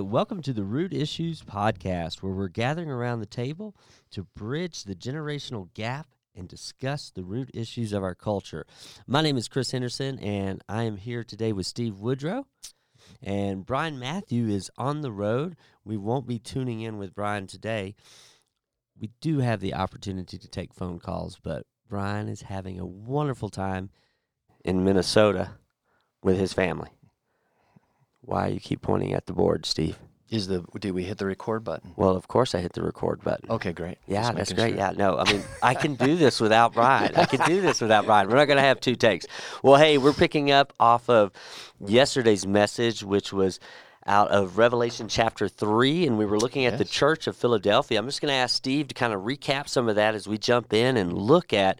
Welcome to the Root Issues Podcast, where we're gathering around the table to bridge the generational gap and discuss the root issues of our culture. My name is Chris Henderson, and I am here today with Steve Woodrow. And Brian Matthew is on the road. We won't be tuning in with Brian today. We do have the opportunity to take phone calls, but Brian is having a wonderful time in Minnesota with his family. Why you keep pointing at the board, Steve? Is the did we hit the record button? Well, of course I hit the record button. Okay, great. Yeah, that's great. sure. Yeah, no, I mean, I can do this without Brian. I can do this without Brian. We're not going to have two takes. Well, hey, we're picking up off of yesterday's message, which was out of Revelation chapter 3, and we were looking at the church of Philadelphia. I'm just going to ask Steve to kind of recap some of that as we jump in and look at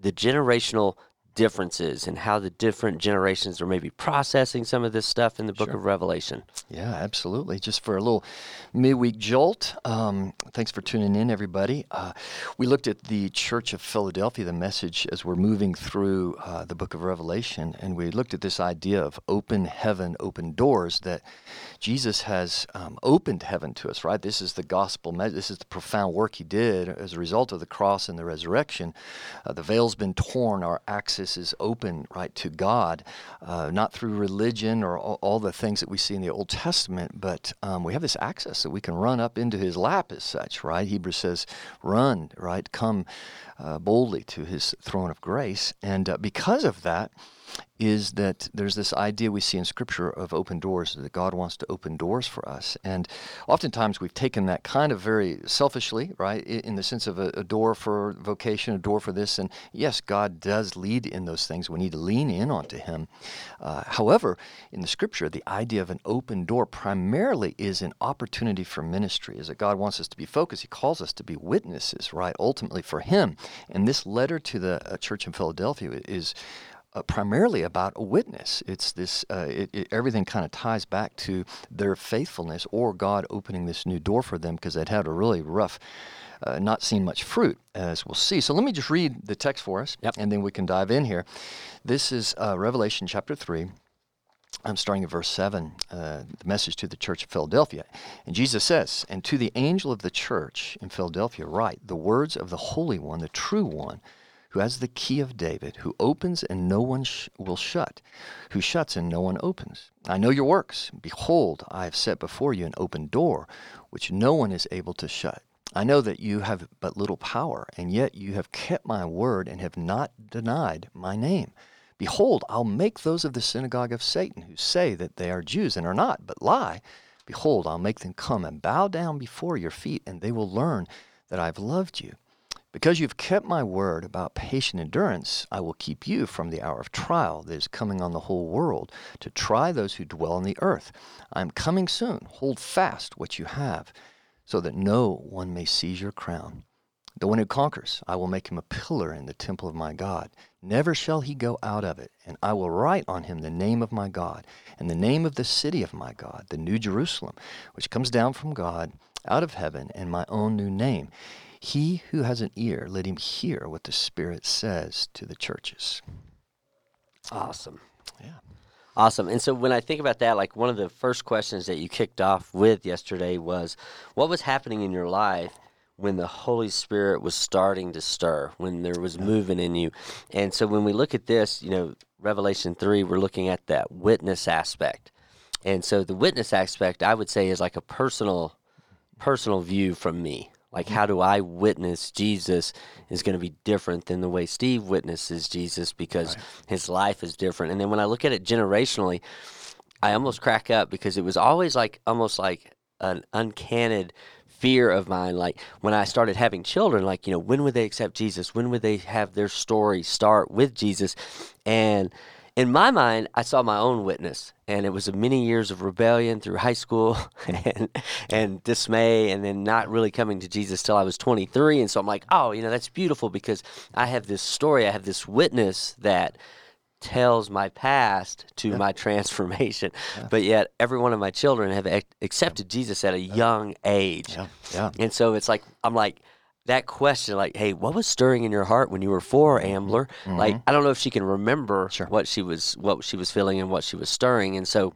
the generational differences and how the different generations are maybe processing some of this stuff in the book Sure. of Revelation. Yeah, absolutely. Just for a little midweek jolt. Um, thanks for tuning in, everybody. Uh, we looked at the Church of Philadelphia, the message as we're moving through uh, the book of Revelation, and we looked at this idea of open heaven, open doors that Jesus has um, opened heaven to us. Right. This is the gospel. Me- this is the profound work He did as a result of the cross and the resurrection. Uh, the veil's been torn. Our access is open, right, to God, uh, not through religion or all, all the things that we see in the Old Testament, but um, we have this access that we can run up into His lap as such, right? Hebrews says, "Run, right, come uh, boldly to His throne of grace," and uh, because of that is that there's this idea we see in Scripture of open doors, that God wants to open doors for us. And oftentimes we've taken that kind of very selfishly, right, in the sense of a, a door for vocation, a door for this. And yes, God does lead in those things. We need to lean in onto Him. Uh, however, in the Scripture, the idea of an open door primarily is an opportunity for ministry, is that God wants us to be focused. He calls us to be witnesses, right, ultimately for Him. And this letter to the uh, church in Philadelphia is uh, primarily about a witness. It's this. Uh, it, it, everything kind of ties back to their faithfulness or God opening this new door for them because they'd had a really rough. Uh, not seen much fruit, as we'll see. So let me just read the text for us, Yep. and then we can dive in here. This is uh, Revelation chapter 3. I'm starting at verse 7, uh, the message to the church of Philadelphia. And Jesus says, And to the angel of the church in Philadelphia, write the words of the Holy One, the true One, who has the key of David, who opens and no one sh- will shut, who shuts and no one opens. I know your works. Behold, I have set before you an open door, which no one is able to shut. I know that you have but little power, and yet you have kept my word and have not denied my name. Behold, I'll make those of the synagogue of Satan who say that they are Jews and are not, but lie. Behold, I'll make them come and bow down before your feet, and they will learn that I've loved you. Because you've kept my word about patient endurance, I will keep you from the hour of trial that is coming on the whole world to try those who dwell on the earth. I am coming soon. Hold fast what you have, so that no one may seize your crown. The one who conquers, I will make him a pillar in the temple of my God. Never shall he go out of it. And I will write on him the name of my God, and the name of the city of my God, the New Jerusalem, which comes down from God out of heaven, and my own new name. He who has an ear, let him hear what the Spirit says to the churches. Awesome. Yeah. Awesome. And so when I think about that, like one of the first questions that you kicked off with yesterday was what was happening in your life when the Holy Spirit was starting to stir, when there was movement in you? And so when we look at this, you know, Revelation 3, we're looking at that witness aspect. And so the witness aspect, I would say, is like a personal personal view from me. Like, mm-hmm. how do I witness Jesus is going to be different than the way Steve witnesses Jesus because his life is different. And then when I look at it generationally, I almost crack up because it was always like almost like an uncanny fear of mine. Like when I started having children, like, you know, when would they accept Jesus? When would they have their story start with Jesus? And in my mind, I saw my own witness, and it was a many years of rebellion through high school and and dismay, and then not really coming to Jesus till I was 23. And so I'm like, oh, you know, that's beautiful because I have this story, I have this witness that tells my past to my transformation. But yet, every one of my children have ac- accepted Jesus at a young age. Yeah. Yeah. And so it's like I'm like that question, like, hey, what was stirring in your heart when you were four, Ambler? Like, I don't know if she can remember Sure. what she was what she was feeling and what she was stirring. And so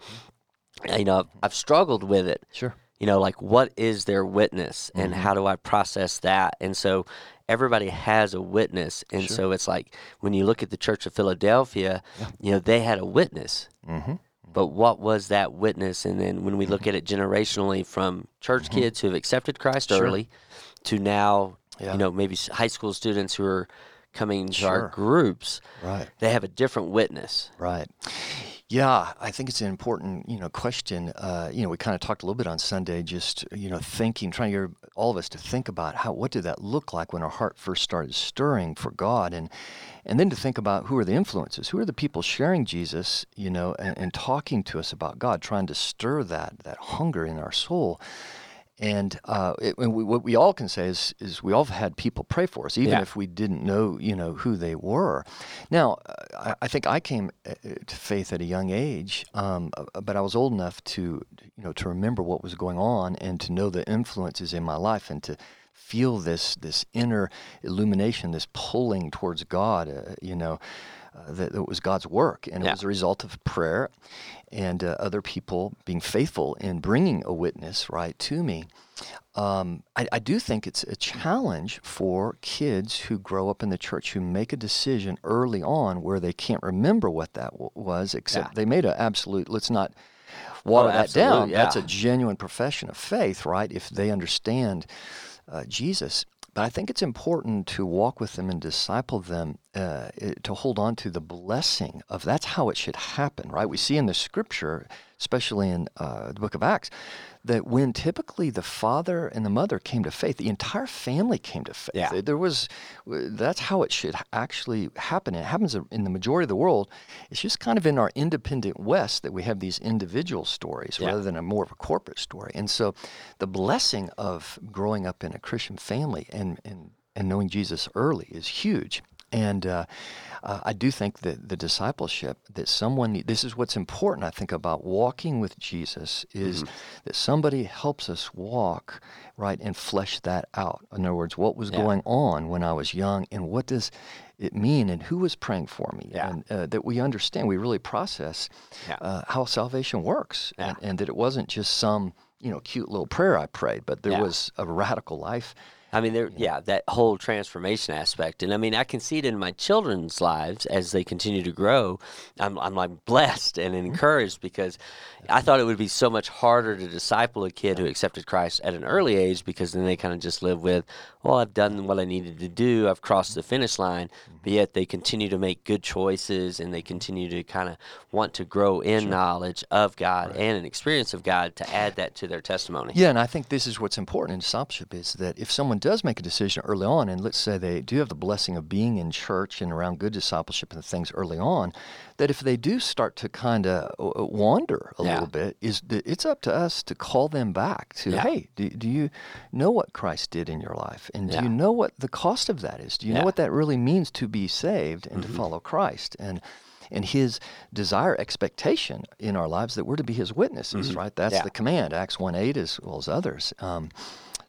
you know, I've, I've struggled with it. Sure. You know, like what is their witness and Mm-hmm. how do I process that? And so everybody has a witness. And so it's like when you look at the Church of Philadelphia, you know, they had a witness. Mm-hmm. But what was that witness? And then when we look at it generationally from church kids who have accepted Christ Mm-hmm. Sure. early to now, Yeah. you know, maybe high school students who are coming to our groups, Right. they have a different witness. Right. Yeah, I think it's an important, you know, question. Uh, you know, we kind of talked a little bit on Sunday, just you know, thinking, trying to get all of us to think about how what did that look like when our heart first started stirring for God, and and then to think about who are the influences, who are the people sharing Jesus, you know, and, and talking to us about God, trying to stir that that hunger in our soul. And, uh, it, and we, what we all can say is, is we all have had people pray for us, even Yeah. if we didn't know, you know, who they were. Now, uh, I, I think I came uh, to faith at a young age, um, uh, but I was old enough to, you know, to remember what was going on and to know the influences in my life and to feel this this inner illumination, this pulling towards God, uh, you know. Uh, that it was God's work, and it Yeah. was a result of prayer and uh, other people being faithful in bringing a witness right to me. Um, I, I do think it's a challenge for kids who grow up in the church who make a decision early on where they can't remember what that w- was, except Yeah. they made an absolute. Let's not water Oh, that down. That's a genuine profession of faith, right? If they understand uh, Jesus. But I think it's important to walk with them and disciple them uh, to hold on to the blessing of that's how it should happen, right? We see in the scripture, especially in uh, the book of Acts, that when typically the father and the mother came to faith, the entire family came to faith. Yeah. There was, that's how it should actually happen. It happens in the majority of the world. It's just kind of in our independent West that we have these individual stories Yeah. rather than a more of a corporate story. And so the blessing of growing up in a Christian family and, and, and knowing Jesus early is huge. And uh, uh, I do think that the discipleship that someone this is what's important. I think about walking with Jesus is Mm-hmm. that somebody helps us walk right and flesh that out. In other words, what was Yeah. going on when I was young, and what does it mean, and who was praying for me, Yeah. and uh, that we understand, we really process Yeah. uh, how salvation works, and, and that it wasn't just some you know cute little prayer I prayed, but there was a radical life. I mean, there, yeah, that whole transformation aspect, and I mean, I can see it in my children's lives as they continue to grow. I'm, I'm like blessed and Mm-hmm. encouraged because I thought it would be so much harder to disciple a kid who accepted Christ at an early age because then they kind of just live with, well, I've done what I needed to do, I've crossed the finish line. But yet they continue to make good choices and they continue to kind of want to grow in knowledge of God and an experience of God to add that to their testimony. Yeah, and I think this is what's important in discipleship is that if someone does make a decision early on, and let's say they do have the blessing of being in church and around good discipleship and things early on, that if they do start to kind of uh, uh, wander a Yeah. little bit, is it's up to us to call them back to, Yeah. hey, do, do you know what Christ did in your life, and do you know what the cost of that is? Do you know what that really means to be saved and to mm-hmm. follow Christ? And and his desire, expectation in our lives that we're to be his witnesses, mm-hmm. right? That's Yeah. the command, Acts 1 8 as well as others. Um,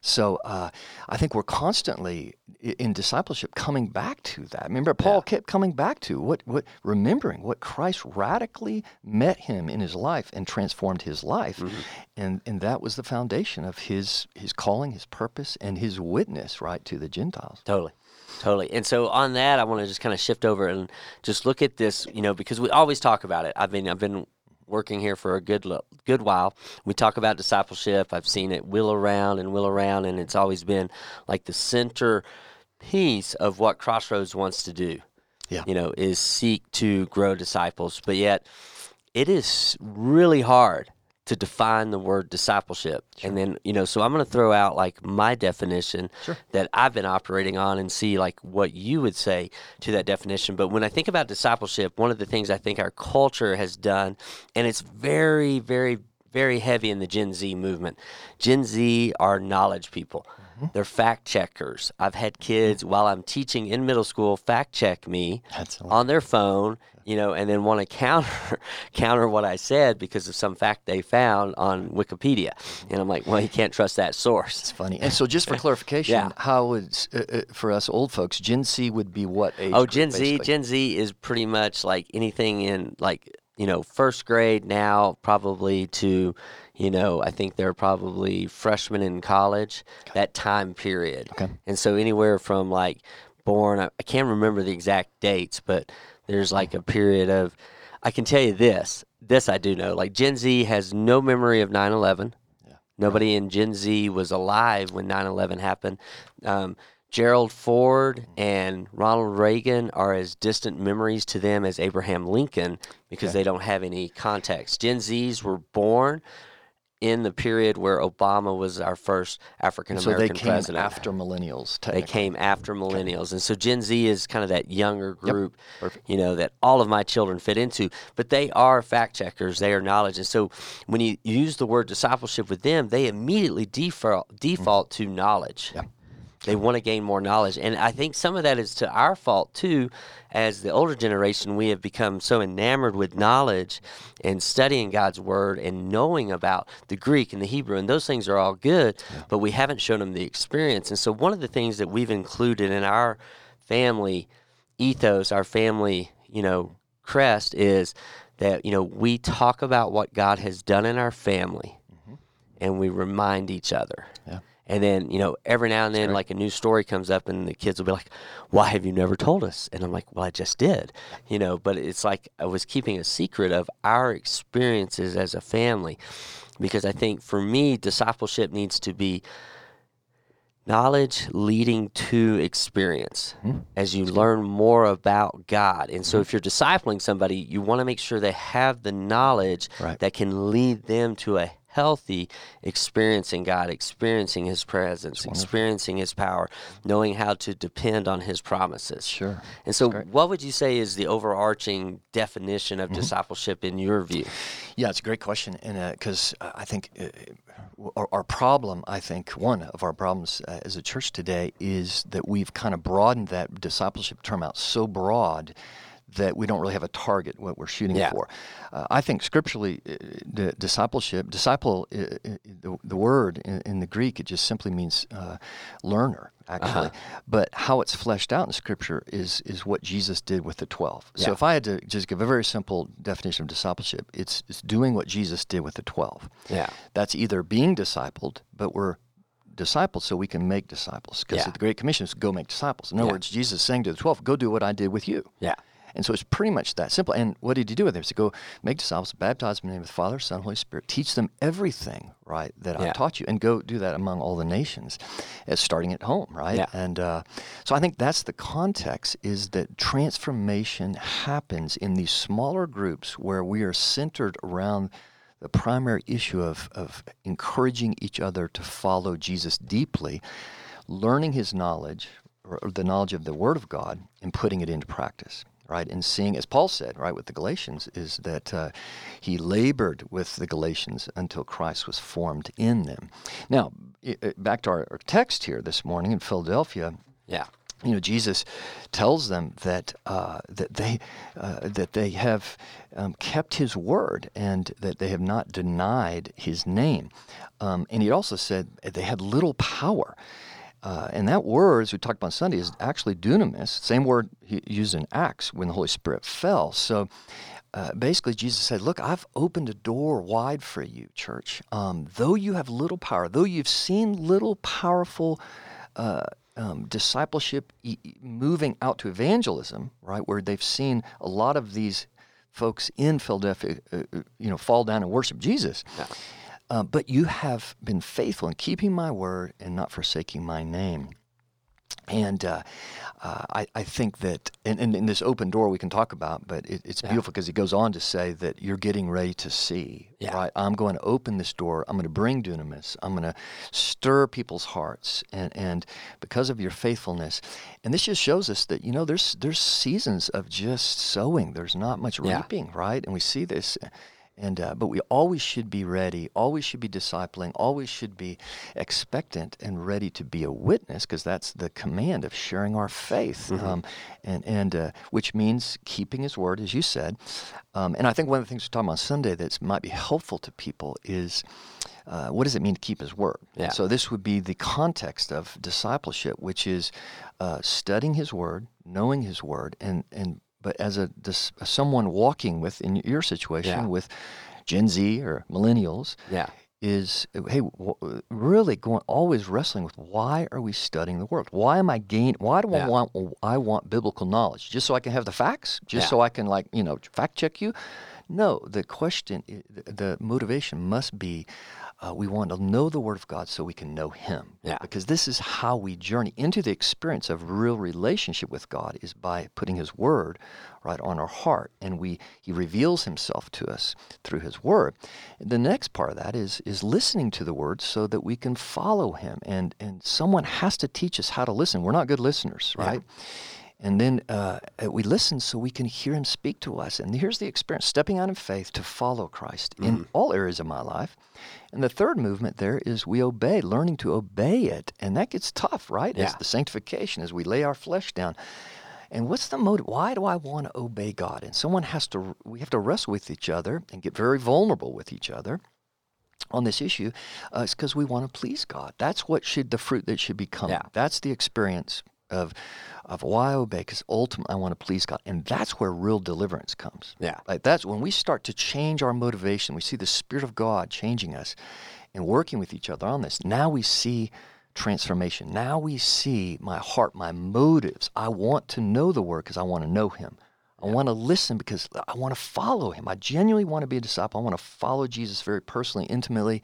so uh, I think we're constantly in discipleship coming back to that. Remember, Paul kept coming back to what, what, remembering what Christ radically met him in his life and transformed his life, and and that was the foundation of his his calling, his purpose, and his witness, right, to the Gentiles. Totally. Totally. And so on that, I want to just kind of shift over and just look at this, you know, because we always talk about it. I've been, I've been working here for a good, lo- good while. We talk about discipleship. I've seen it wheel around and wheel around, and it's always been like the center piece of what Crossroads wants to do. Yeah. You know, is seek to grow disciples, but yet it is really hard to define the word discipleship. And then, you know, so I'm going to throw out like my definition Sure. that I've been operating on and see like what you would say to that definition. But when I think about discipleship, one of the things I think our culture has done, and it's very, very, very heavy in the Gen Z movement. Gen Z are knowledge people. Mm-hmm. They're fact checkers. I've had mm-hmm. kids while I'm teaching in middle school fact check me That's on their phone, you know, and then want to counter counter what I said because of some fact they found on Wikipedia. And I'm like, well, you can't trust that source. It's funny. And so, just for clarification, Yeah. how would uh, uh, for us old folks, Gen Z would be what age? Oh, group, Gen Z, basically? Gen Z is pretty much like anything in like you know, first grade now probably to, you know, I think they're probably freshmen in college, that time period. Okay. And so anywhere from like born, I, I can't remember the exact dates, but there's like a period of, I can tell you this, this I do know, like Gen Z has no memory of 9 11. Yeah. Nobody in Gen Z was alive when 9 11 happened. Um, Gerald Ford and Ronald Reagan are as distant memories to them as Abraham Lincoln because Okay. they don't have any context. Gen Zs were born in the period where Obama was our first African American So they came president. after millennials. They came after millennials. And so Gen Z is kind of that younger group, Perfect. you know, that all of my children fit into. But they are fact checkers, they are knowledge. And so when you use the word discipleship with them, they immediately default, mm-hmm. default to knowledge. Yeah. They want to gain more knowledge. And I think some of that is to our fault too. As the older generation, we have become so enamored with knowledge and studying God's word and knowing about the Greek and the Hebrew. And those things are all good, but we haven't shown them the experience. And so, one of the things that we've included in our family ethos, our family, you know, crest is that, you know, we talk about what God has done in our family mm-hmm. and we remind each other. Yeah. And then, you know, every now and then, like a new story comes up, and the kids will be like, Why have you never told us? And I'm like, Well, I just did. You know, but it's like I was keeping a secret of our experiences as a family. Because I think for me, discipleship needs to be knowledge leading to experience as you learn more about God. And so if you're discipling somebody, you want to make sure they have the knowledge Right. that can lead them to a healthy experiencing God, experiencing his presence, experiencing his power, knowing how to depend on his promises. Sure. And so great. what would you say is the overarching definition of discipleship in your view? Yeah, it's a great question, and because I think uh, our, our problem, I think one of our problems uh, as a church today is that we've kind of broadened that discipleship term out so broad that we don't really have a target what we're shooting Yeah. for. Uh, I think scripturally, uh, the discipleship, disciple, uh, uh, the, the word in, in the Greek, it just simply means uh, learner, actually. But how it's fleshed out in Scripture is is what Jesus did with the twelve. So if I had to just give a very simple definition of discipleship, it's, it's doing what Jesus did with the twelve. Yeah. That's either being discipled, but we're disciples so we can make disciples. Because Yeah. the Great Commission is go make disciples. In other Yeah. words, Jesus is saying to the twelve, go do what I did with you. Yeah. And so it's pretty much that simple. And what did he do with them? He said, go make disciples, baptize them in the name of the Father, Son, Holy Spirit. Teach them everything, right, that Yeah. I've taught you. And go do that among all the nations, as starting at home, right? Yeah. And uh, so I think that's the context is that transformation happens in these smaller groups where we are centered around the primary issue of, of encouraging each other to follow Jesus deeply, learning his knowledge, or the knowledge of the Word of God, and putting it into practice, right? And seeing, as Paul said, right, with the Galatians, is that uh, he labored with the Galatians until Christ was formed in them. Now, back to our, our text here this morning in Philadelphia, Yeah. you know, Jesus tells them that uh, that they uh, that they have um, kept His word and that they have not denied His name. Um, and He also said they had little power. Uh, and that word, as we talked about on Sunday, is actually dunamis, same word he used in Acts when the Holy Spirit fell. So uh, basically, Jesus said, Look, I've opened a door wide for you, church. Um, though you have little power, though you've seen little powerful uh, um, discipleship e- moving out to evangelism, right, where they've seen a lot of these folks in Philadelphia, uh, uh, you know, fall down and worship Jesus. Uh, but you have been faithful in keeping my word and not forsaking my name. And uh, uh, I, I think that, and, and in this open door we can talk about, but it, it's Yeah. beautiful because he goes on to say that you're getting ready to see, Yeah. right? I'm going to open this door. I'm going to bring dunamis. I'm going to stir people's hearts, and and because of your faithfulness, and this just shows us that you know there's there's seasons of just sowing. There's not much Yeah. reaping, right? And we see this. And uh, but we always should be ready. Always should be discipling. Always should be expectant and ready to be a witness, because that's the command of sharing our faith, um, and and uh, which means keeping His word, as you said. Um, and I think one of the things we talked about on Sunday that might be helpful to people is uh, what does it mean to keep His word? Yeah. So this would be the context of discipleship, which is uh, studying His word, knowing His word, and and but as a dis, someone walking with in your situation Yeah. with Gen Z or millennials Yeah. is hey w- really going always wrestling with why are we studying the world? why am i gain why do i want i want biblical knowledge just so i can have the facts just Yeah. so i can like you know fact check you no the question the motivation must be uh, we want to know the word of god so we can know him. Yeah. because this is how we journey into the experience of real relationship with god is by putting his word right on our heart. And we he reveals himself to us through his word. The next part of that is is listening to the word so that we can follow him. And and someone has to teach us how to listen. We're not good listeners Yeah. And then uh, we listen so we can hear him speak to us and here's the experience stepping out in faith to follow christ Mm-hmm. in all areas of my life and the third movement there is we obey learning to obey it and that gets tough right Yeah. the sanctification as we lay our flesh down and what's the motive? Why do I want to obey God? And someone has to, we have to wrestle with each other and get very vulnerable with each other on this issue. Uh, it's because we want to please God. That's what should, the fruit that should be coming. Yeah. That's the experience of, of why I obey, because ultimately I want to please God. And that's where real deliverance comes. Yeah. Like that's when we start to change our motivation. We see the Spirit of God changing us and working with each other on this. Now we see transformation. Now we see my heart, my motives. I want to know the Word because I want to know Him. I want to listen because I want to follow Him. I genuinely want to be a disciple. I want to follow Jesus very personally, intimately,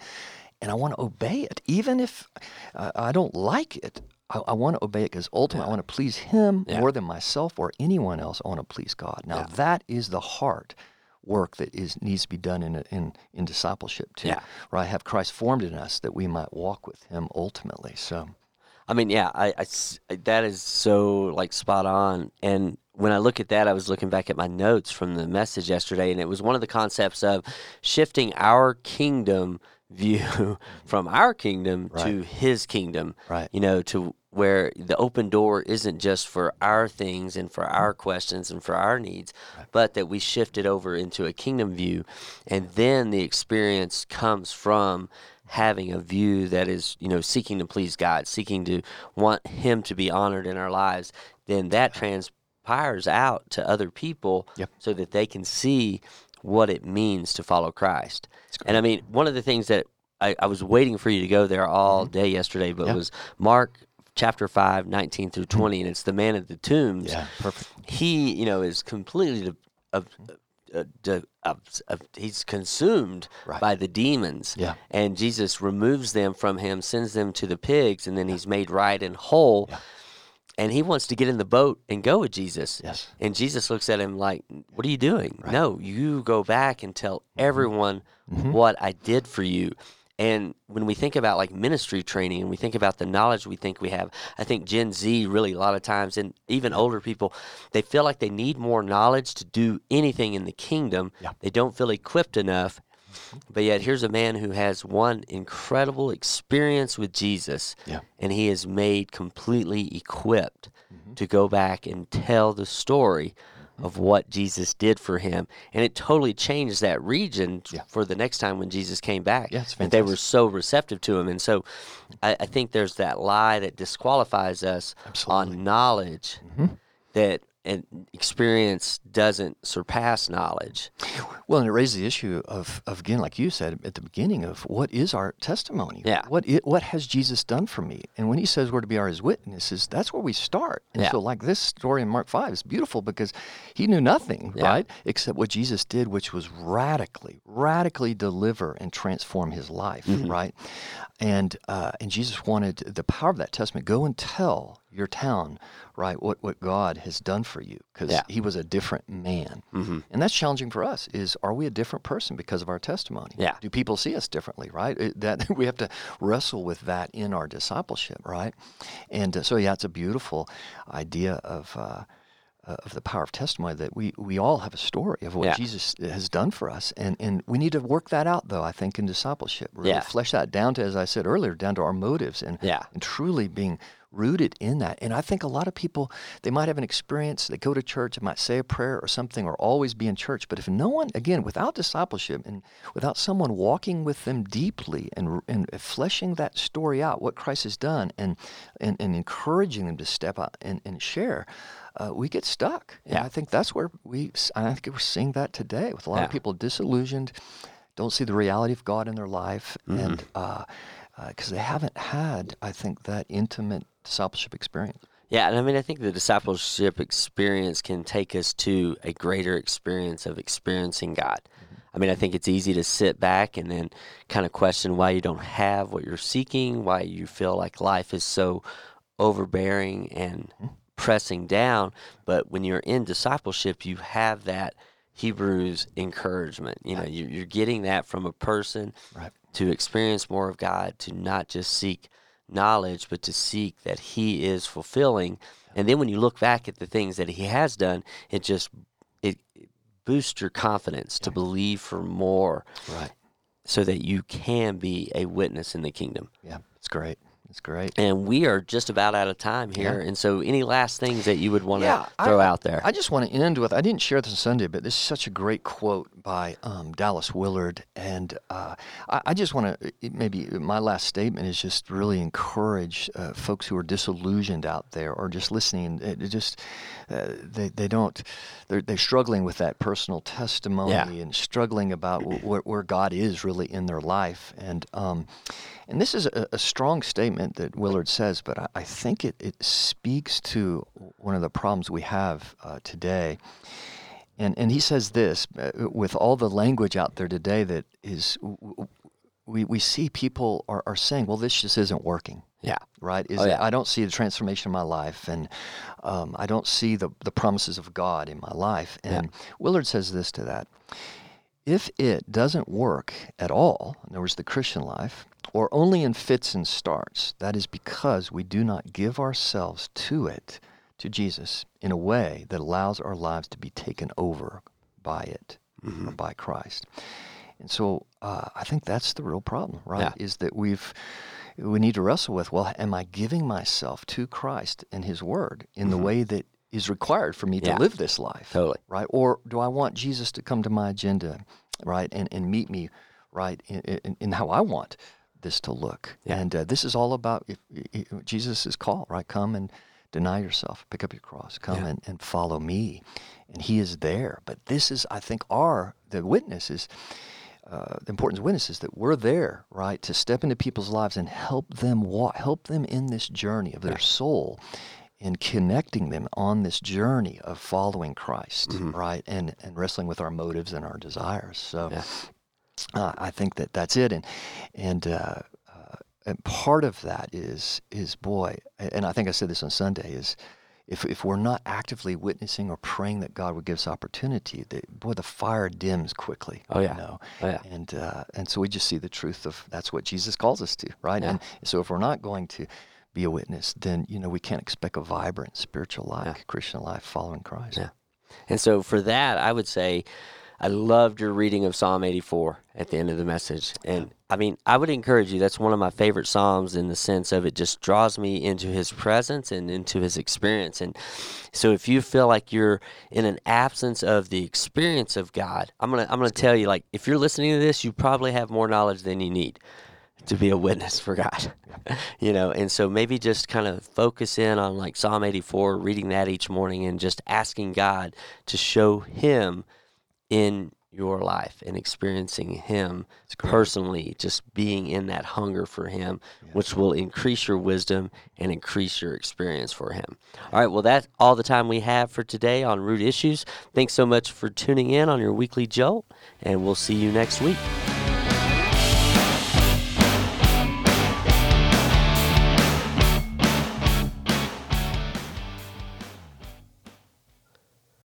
and I want to obey it, even if uh, I don't like it. I, I want to obey it because ultimately I want to please Him Yeah. more than myself or anyone else. I want to please God. Now Yeah. that is the heart work that is needs to be done in a, in in discipleship too. Yeah. Right, have Christ formed in us that we might walk with Him ultimately. So I mean, yeah, I, I that is so like spot on. And when I look at that, I was looking back at my notes from the message yesterday, and it was one of the concepts of shifting our kingdom view from our kingdom to His kingdom. Right. You know, to where the open door isn't just for our things and for our questions and for our needs, but that we shift it over into a kingdom view, and then the experience comes from having a view that is, you know, seeking to please God, seeking to want Him to be honored in our lives, then that transpires out to other people Yep. so that they can see what it means to follow Christ. And I mean, one of the things that I, I was waiting for you to go there all day yesterday, but Mm-hmm. Yeah. was Mark chapter 5, 19 through 20, and it's the man at the tombs yeah, perfect. he you know is completely of, uh, of, of, he's consumed Right. by the demons Yeah. and jesus removes them from him sends them to the pigs and then he's made right and whole Yeah. And he wants to get in the boat and go with jesus Yes. and jesus looks at him like what are you doing no you go back and tell Mm-hmm. everyone what i did for you and when we think about like ministry training and we think about the knowledge we think we have, I think Gen Z really a lot of times and even older people, they feel like they need more knowledge to do anything in the kingdom. Yeah. They don't feel equipped enough. But yet here's a man who has one incredible experience with Jesus Yeah. and he is made completely equipped Mm-hmm. to go back and tell the story of what Jesus did for him. And it totally changed that region Yeah. for the next time when Jesus came back. Yeah, that they were so receptive to him. And so I, I think there's that lie that disqualifies us Absolutely. on knowledge Mhm. that and experience doesn't surpass knowledge. Well, and it raises the issue of, of again, like you said at the beginning, of what is our testimony? Yeah. What i what has Jesus done for me? And when he says we're to be our his witnesses, that's where we start. And Yeah. so, like this story in Mark five is beautiful because he knew nothing, Yeah. right, except what Jesus did, which was radically, radically deliver and transform his life, Mm-hmm. right? And uh, and Jesus wanted the power of that testimony. Go and tell your town, right, what what God has done for you, because Yeah. he was a different man. Mm-hmm. And that's challenging for us. Is are we a different person because of our testimony? Yeah. Do people see us differently? Right. It- that we have to wrestle with that in our discipleship. Right. And uh, so yeah, it's a beautiful idea of. Uh, uh, of the power of testimony that we, we all have a story of what Yeah. Jesus has done for us and, and we need to work that out though I think in discipleship really Yeah. flesh that down to as I said earlier down to our motives and Yeah. and truly being rooted in that. And I think a lot of people, they might have an experience, they go to church, they might say a prayer or something, or always be in church. But if no one, again, without discipleship and without someone walking with them deeply and, and fleshing that story out, what Christ has done, and, and, and encouraging them to step out and, and share, uh, we get stuck. And Yeah. I think that's where we, I think we're seeing that today with a lot Yeah. of people disillusioned, don't see the reality of God in their life, Mm-hmm. and Uh, because they haven't had, I think, that intimate discipleship experience. Yeah, and I mean, I think the discipleship experience can take us to a greater experience of experiencing God. Mm-hmm. I mean, I think it's easy to sit back and then kind of question why you don't have what you're seeking, why you feel like life is so overbearing and mm-hmm. pressing down. But when you're in discipleship, you have that Hebrews encouragement. You know, you- you're getting that from a person Right. To experience more of God, to not just seek knowledge, but to seek that He is fulfilling. And then when you look back at the things that He has done, it just it it boosts your confidence to believe for more, Right. so that you can be a witness in the kingdom. Yeah, it's great. It's great. And we are just about out of time here. And so, any last things that you would want to Yeah, I- throw out there? I just want to end with I didn't share this on Sunday, but this is such a great quote by um, Dallas Willard. And uh, I, I just want to maybe my last statement is just really encourage uh, folks who are disillusioned out there or just listening. It, it just uh, they, they don't, they're, they're struggling with that personal testimony and struggling about wh- where, where God is really in their life. And, um, and this is a, a strong statement that Willard says, but I, I think it, it speaks to one of the problems we have uh, today. And, and he says this uh, with all the language out there today that is, we, we see people are, are saying, well, this just isn't working yeah, right? Is Oh, yeah. I don't see the transformation in my life, and um, I don't see the the promises of God in my life. And Willard says this to that: if it doesn't work at all, in other words, the Christian life, or only in fits and starts, that is because we do not give ourselves to it, to Jesus, in a way that allows our lives to be taken over by it, or by Christ. And so uh, I think that's the real problem, right? Yeah. Is that we've we need to wrestle with well, am I giving myself to Christ and His Word in the way that is required for me to live this life? Totally. Right? Or do I want Jesus to come to my agenda, right, and, and meet me, right, in, in, in how I want this to look? Yeah. And uh, this is all about if, if, Jesus' call, right? Come and deny yourself, pick up your cross, come Yeah. and, and follow me. And He is there. But this is, I think, our, the witness is, uh, the importance of witnesses that we're there, right, to step into people's lives and help them walk, help them in this journey of their soul, and connecting them on this journey of following Christ, Mm-hmm. right, and and wrestling with our motives and our desires. So, Yeah. uh, I think that that's it, and and. Uh, uh, and part of that is is boy, and I think I said this on Sunday is if if we're not actively witnessing or praying that God would give us opportunity, that boy, the fire dims quickly. Oh, yeah. You know? Oh, yeah. And uh, and so we just see the truth of that's what Jesus calls us to, right? Yeah. And so if we're not going to be a witness, then you know we can't expect a vibrant spiritual life, Yeah. Christian life, following Christ. Yeah. And so for that, I would say I loved your reading of Psalm 84 at the end of the message. And I mean, I would encourage you. That's one of my favorite Psalms in the sense of it just draws me into his presence and into his experience. And so if you feel like you're in an absence of the experience of God, I'm going to I'm going to tell you like if you're listening to this, you probably have more knowledge than you need to be a witness for God. you know, and so maybe just kind of focus in on like Psalm 84, reading that each morning and just asking God to show him in your life and experiencing him personally, just being in that hunger for him, which will increase your wisdom and increase your experience for him. All right, well, that's all the time we have for today on Root Issues. Thanks so much for tuning in on your weekly jolt, and we'll see you next week.